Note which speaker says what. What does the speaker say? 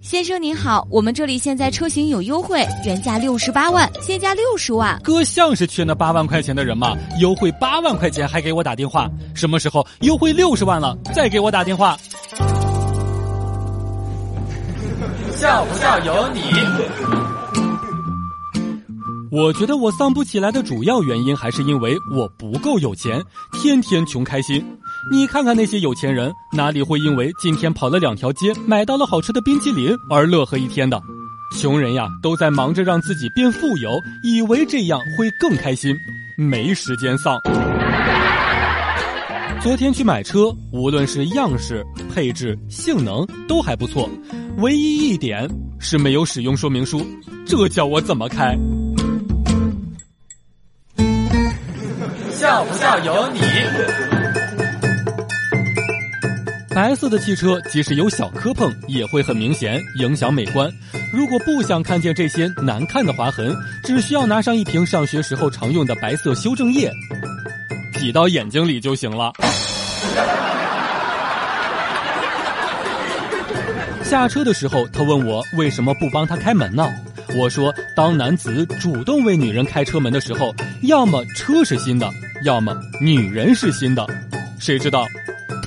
Speaker 1: 先生您好，我们这里现在车型有优惠，原价六十八万，现价六十万。
Speaker 2: 哥像是缺那八万块钱的人吗？优惠八万块钱还给我打电话，什么时候优惠六十万了再给我打电话？
Speaker 3: 笑不笑由你。
Speaker 2: 我觉得我丧不起来的主要原因还是因为我不够有钱，天天穷开心。你看看那些有钱人，哪里会因为今天跑了两条街买到了好吃的冰淇淋而乐呵一天的？穷人呀，都在忙着让自己变富有，以为这样会更开心，没时间丧。昨天去买车，无论是样式、配置、性能都还不错，唯一一点是没有使用说明书，这叫我怎么开？
Speaker 3: 笑不笑由你。
Speaker 2: 白色的汽车即使有小磕碰，也会很明显，影响美观。如果不想看见这些难看的划痕，只需要拿上一瓶上学时候常用的白色修正液，挤到眼睛里就行了。下车的时候，他问我为什么不帮他开门呢？我说，当男子主动为女人开车门的时候，要么车是新的，要么女人是新的。谁知道？